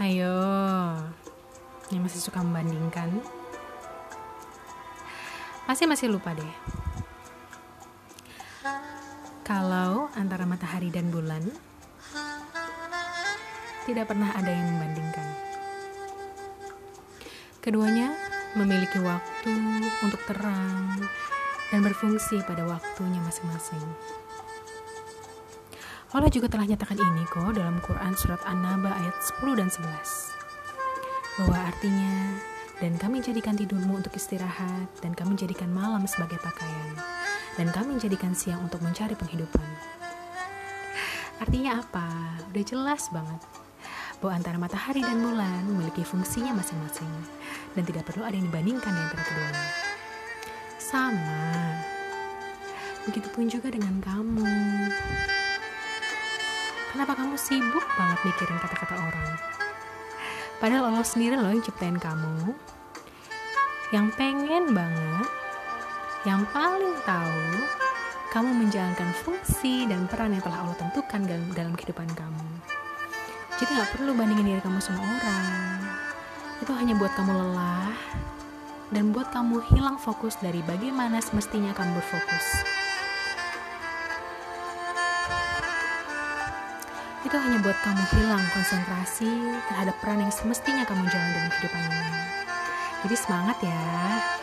Hayo, yang masih suka membandingkan, pasti masih lupa deh. Kalau antara matahari dan bulan, tidak pernah ada yang membandingkan. Keduanya memiliki waktu untuk terang dan berfungsi pada waktunya masing-masing. Allah juga telah nyatakan ini kok dalam Quran Surat An-Naba ayat 10 dan 11. Bahwa artinya, dan kami jadikan tidurmu untuk istirahat, dan kami jadikan malam sebagai pakaian, dan kami jadikan siang untuk mencari penghidupan. Artinya apa? Udah jelas banget bahwa antara matahari dan bulan memiliki fungsinya masing-masing, dan tidak perlu ada yang dibandingkan di antara keduanya. Sama, begitupun juga dengan kamu. Kenapa kamu sibuk banget mikirin kata-kata orang? Padahal Allah sendiri loh yang ciptain kamu. Yang pengen banget, yang paling tahu kamu menjalankan fungsi dan peran yang telah Allah tentukan dalam, dalam kehidupan kamu. Jadi gak perlu bandingin diri kamu sama orang. Itu hanya buat kamu lelah dan buat kamu hilang fokus dari bagaimana semestinya kamu berfokus. Itu hanya buat kamu hilang konsentrasi terhadap peran yang semestinya kamu jalan dalam kehidupan ini. Jadi semangat ya.